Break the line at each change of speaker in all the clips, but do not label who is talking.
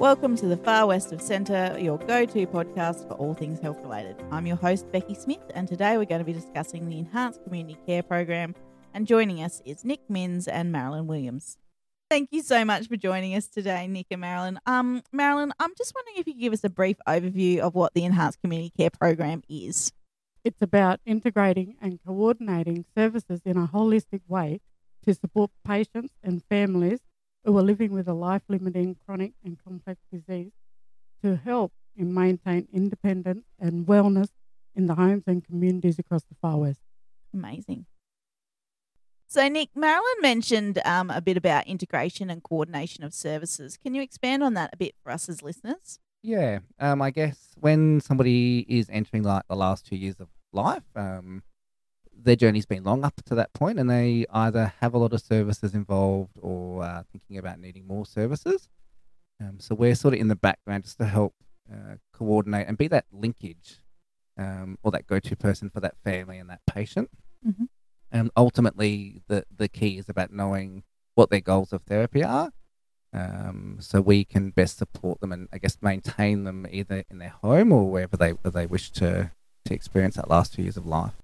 Welcome to the Far West of Centre, your go to podcast for all things health related. I'm your host, Becky Smith, and today we're going to be discussing the Enhanced Community Care Program. And joining us is Nick Minns and Marilyn Williams. Thank you so much for joining us today, Nick and Marilyn. Um, Marilyn, I'm just wondering if you could give us a brief overview of what the Enhanced Community Care Program is.
It's about integrating and coordinating services in a holistic way to support patients and families who are living with a life limiting chronic and complex disease to help in maintain independence and wellness in the homes and communities across the far west.
Amazing. So, Nick, Marilyn mentioned um, a bit about integration and coordination of services. Can you expand on that a bit for us as listeners?
Yeah, um, I guess when somebody is entering like the last two years of life, um, their journey's been long up to that point, and they either have a lot of services involved or uh, thinking about needing more services. Um, so we're sort of in the background just to help uh, coordinate and be that linkage um, or that go-to person for that family and that patient. And ultimately, the the key is about knowing what their goals of therapy are, um, so we can best support them and I guess maintain them either in their home or wherever they they wish to to experience that last few years of life.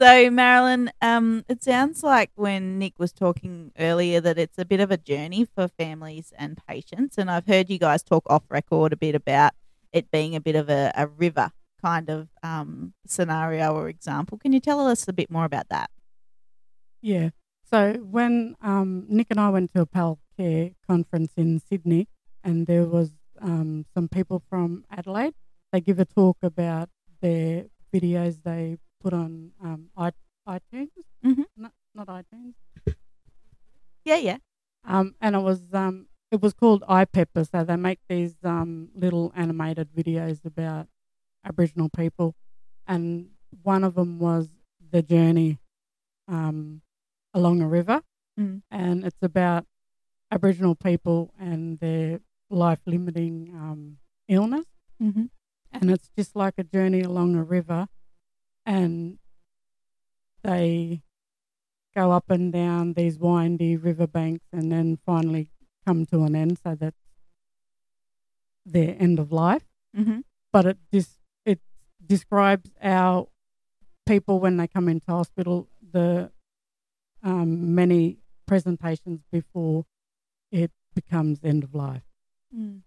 So, Marilyn, um, it sounds like when Nick was talking earlier that it's a bit of a journey for families and patients. And I've heard you guys talk off record a bit about it being a bit of a, a river kind of um, scenario or example. Can you tell us a bit more about that?
Yeah. So when um, Nick and I went to a PAL Care conference in Sydney, and there was um, some people from Adelaide, they give a talk about their videos they put on um, i- iTunes,
Mhm.
not, not iTunes.
Yeah, yeah.
Um, and it was um, it was called IPEPA. So they make these um, little animated videos about Aboriginal people, and one of them was the journey um, along a river,
Mm.
and it's about Aboriginal people and their life limiting um, illness,
Mm-hmm.
and it's just like a journey along a river, and they go up and down these windy riverbanks and then finally come to an end so that's their end of life
Mm-hmm.
but it just it describes our people when they come into hospital the um, many presentations before it becomes end of life
Mm.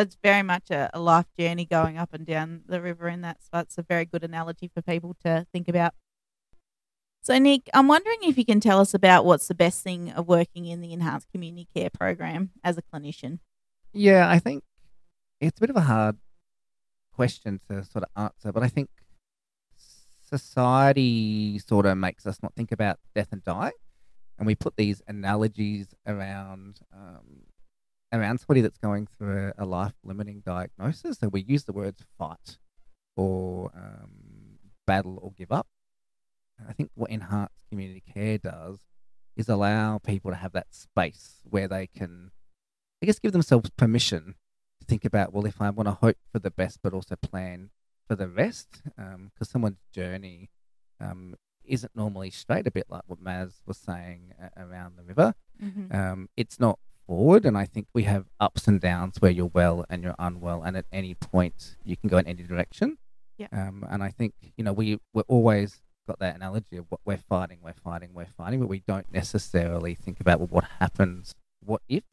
It's very much a, a life journey going up and down the river, and that's that's a very good analogy for people to think about. So, Nick, I'm wondering if you can tell us about what's the best thing of working in the enhanced community care program as a clinician.
Yeah, I think it's a bit of a hard question to sort of answer, but I think society sort of makes us not think about death and dying, and we put these analogies around um, around somebody that's going through a, a life limiting diagnosis. So we use the words fight or um, battle or give up. I think what enhanced community care does is allow people to have that space where they can, I guess, give themselves permission to think about, well, if I want to hope for the best, but also plan for the rest, because someone's journey um, isn't normally straight, a bit like what Maz was saying uh, around the river.
Mm-hmm.
Um, it's not forward, and I think we have ups and downs where you're well and you're unwell, and at any point you can go in any direction.
Yeah.
Um, and I think you know we we're always got that analogy of what we're fighting, we're fighting, we're fighting, but we don't necessarily think about well, what happens, what if,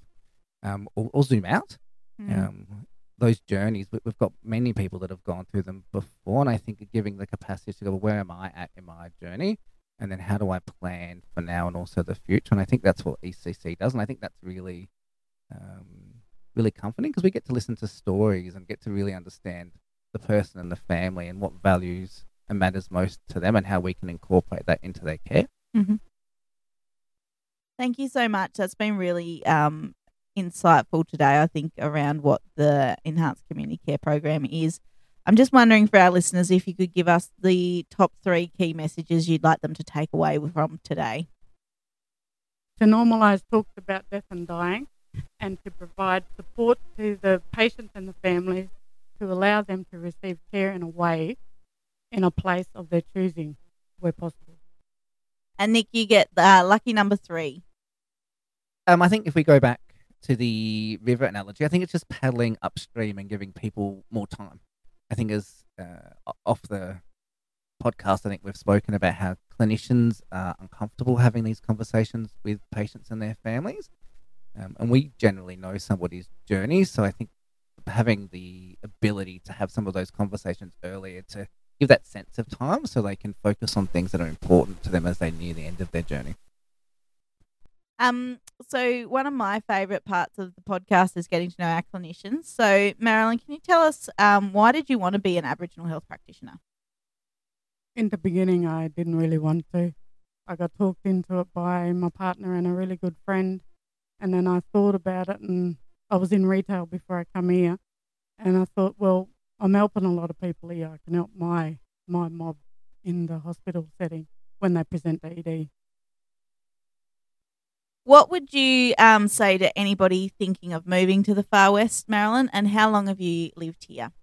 um, or, or zoom out.
Mm.
Um, those journeys, we- we've got many people that have gone through them before, and I think giving the capacity to go, well, where am I at in my journey, and then how do I plan for now and also the future? And I think that's what ECC does, and I think that's really, um, really comforting because we get to listen to stories and get to really understand the person and the family and what values and matters most to them, and how we can incorporate that into their care.
Thank you so much. That's been really um, insightful today, I think, around what the Enhanced Community Care Program is. I'm just wondering for our listeners if you could give us the top three key messages you'd like them to take away from today.
to normalise talks about death and dying and to provide support to the patients and the families to allow them to receive care in a way in a place of their choosing where possible.
And Nick, you get uh, lucky number three.
Um, I think if we go back to the river analogy, I think it's just paddling upstream and giving people more time. I think as uh, off the podcast, I think we've spoken about how clinicians are uncomfortable having these conversations with patients and their families. Um, and we generally know somebody's journey. So I think having the ability to have some of those conversations earlier to give that sense of time so they can focus on things that are important to them as they near the end of their journey.
Um, so one of my favourite parts of the podcast is getting to know our clinicians. So Marilyn, can you tell us um, why did you want to be an Aboriginal health practitioner?
In the beginning, I didn't really want to. I got talked into it by my partner and a really good friend. And then I thought about it, and I was in retail before I come here. And I thought, well, I'm helping a lot of people here. I can help my my mob in the hospital setting when they present to ED.
What would you um, say to anybody thinking of moving to the far west, Marilyn? And how long have you lived here?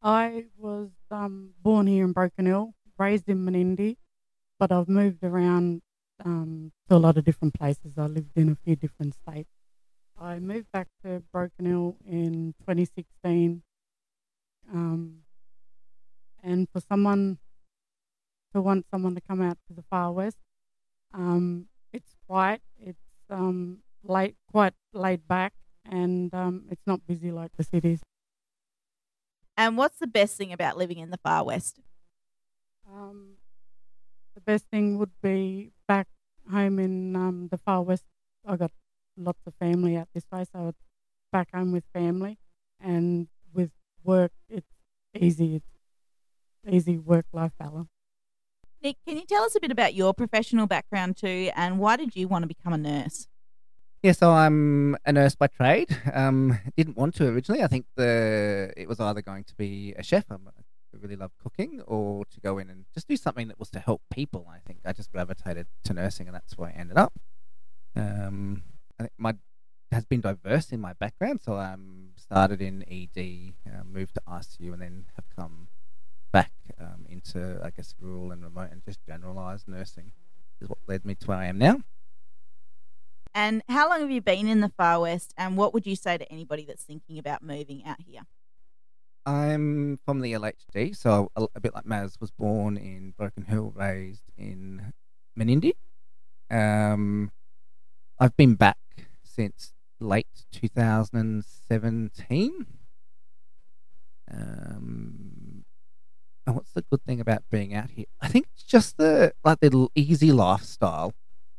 I was um, born here in Broken Hill, raised in Menindee, but I've moved around um, to a lot of different places. I lived in a few different states. I moved back to Broken Hill in 2016. Um, and for someone to want someone to come out to the far west, um, quiet, it's um, late, quite laid back, and um, it's not busy like the cities.
And what's the best thing about living in the far west?
Um, the best thing would be back home in um, the far west. I got lots of family out this way, so it's back home with family, and with work, it's easy. It's easy work-life balance.
Nick, can you tell us a bit about your professional background too, and why did you want to become a nurse?
Yeah, so I'm a nurse by trade. Um, didn't want to originally. I think the it was either going to be a chef. I'm, I really love cooking, or to go in and just do something that was to help people. I think I just gravitated to nursing, and that's where I ended up. Um, I think my has been diverse in my background. So I um, started in ED, uh, moved to ICU, and then have come back um, into I guess rural and remote and just generalized nursing is what led me to where I am now.
And how long have you been in the far west? And what would you say to anybody that's thinking about moving out here?
I'm from the LHD, so a, a bit like Maz, was born in Broken Hill, raised in Menindee. Um, I've been back since late 2017. Um, and what's the good thing about being out here? I think it's just the like the easy lifestyle.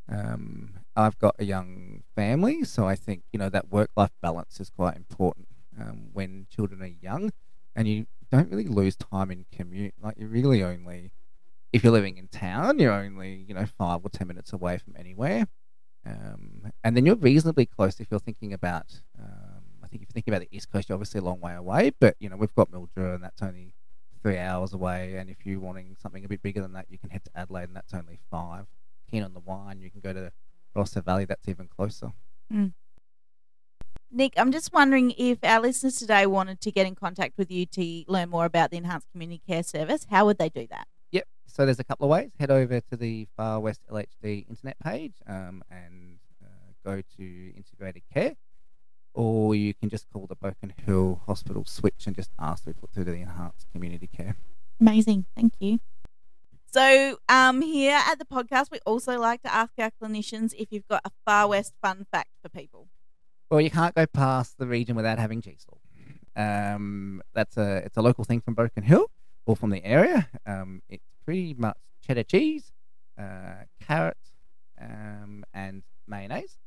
Um, I've got a young family, so I think you know that work-life balance is quite important um, when children are young, and you don't really lose time in commute. Like you really only, if you're living in town, you're only you know five or ten minutes away from anywhere, um, and then you're reasonably close if you're thinking about. Um, I think if you're thinking about the east coast, you're obviously a long way away, but you know we've got Mildura, and that's only three hours away. And if you're wanting something a bit bigger than that, you can head to Adelaide, and that's only five. Keen on the wine, you can go to Barossa Valley, that's even closer.
Nick, I'm just wondering if our listeners today wanted to get in contact with you to learn more about the Enhanced Community Care Service. How would they do that?
Yep. So there's a couple of ways. Head over to the Far West LHD internet page um, and uh, go to integrated care, or you can just call the Broken Hill Hospital switch and just ask to be put through to the enhanced community care.
Amazing. Thank you. So, um, here at the podcast, we also like to ask our clinicians if you've got a Far West fun fact for people.
Well, you can't go past the region without having cheese slaw. Um, that's a it's a local thing from Broken Hill or from the area. Um, it's pretty much cheddar cheese, uh, carrot, um, and mayonnaise.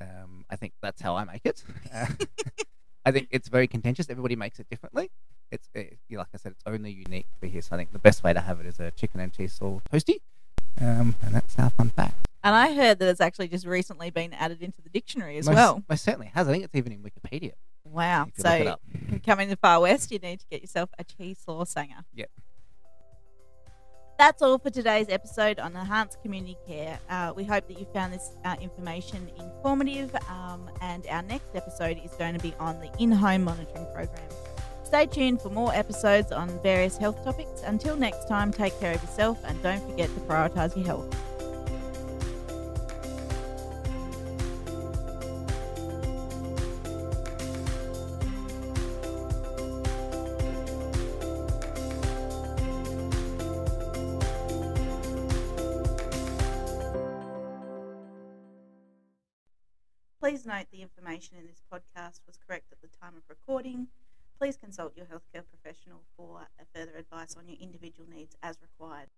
Um, I think that's how I make it. Uh, I think it's very contentious. Everybody makes it differently. It's it, like I said, it's only unique for here. So I think the best way to have it is a chicken and cheese slaw toasty, um, and that's our fun fact.
And I heard that it's actually just recently been added into the dictionary as
most,
well.
most certainly has. I think it's even in Wikipedia.
Wow.
If you look it
So,
coming
you come Far West, you need to get yourself a cheese slaw sanger.
Yep.
That's all for today's episode on enhanced community care. Uh, we hope that you found this uh, information informative, um, and our next episode is going to be on the in home monitoring program. Stay tuned for more episodes on various health topics. Until next time, take care of yourself and don't forget to prioritise your health. Please note the information in this podcast was correct at the time of recording. Please consult your healthcare professional for further advice on your individual needs as required.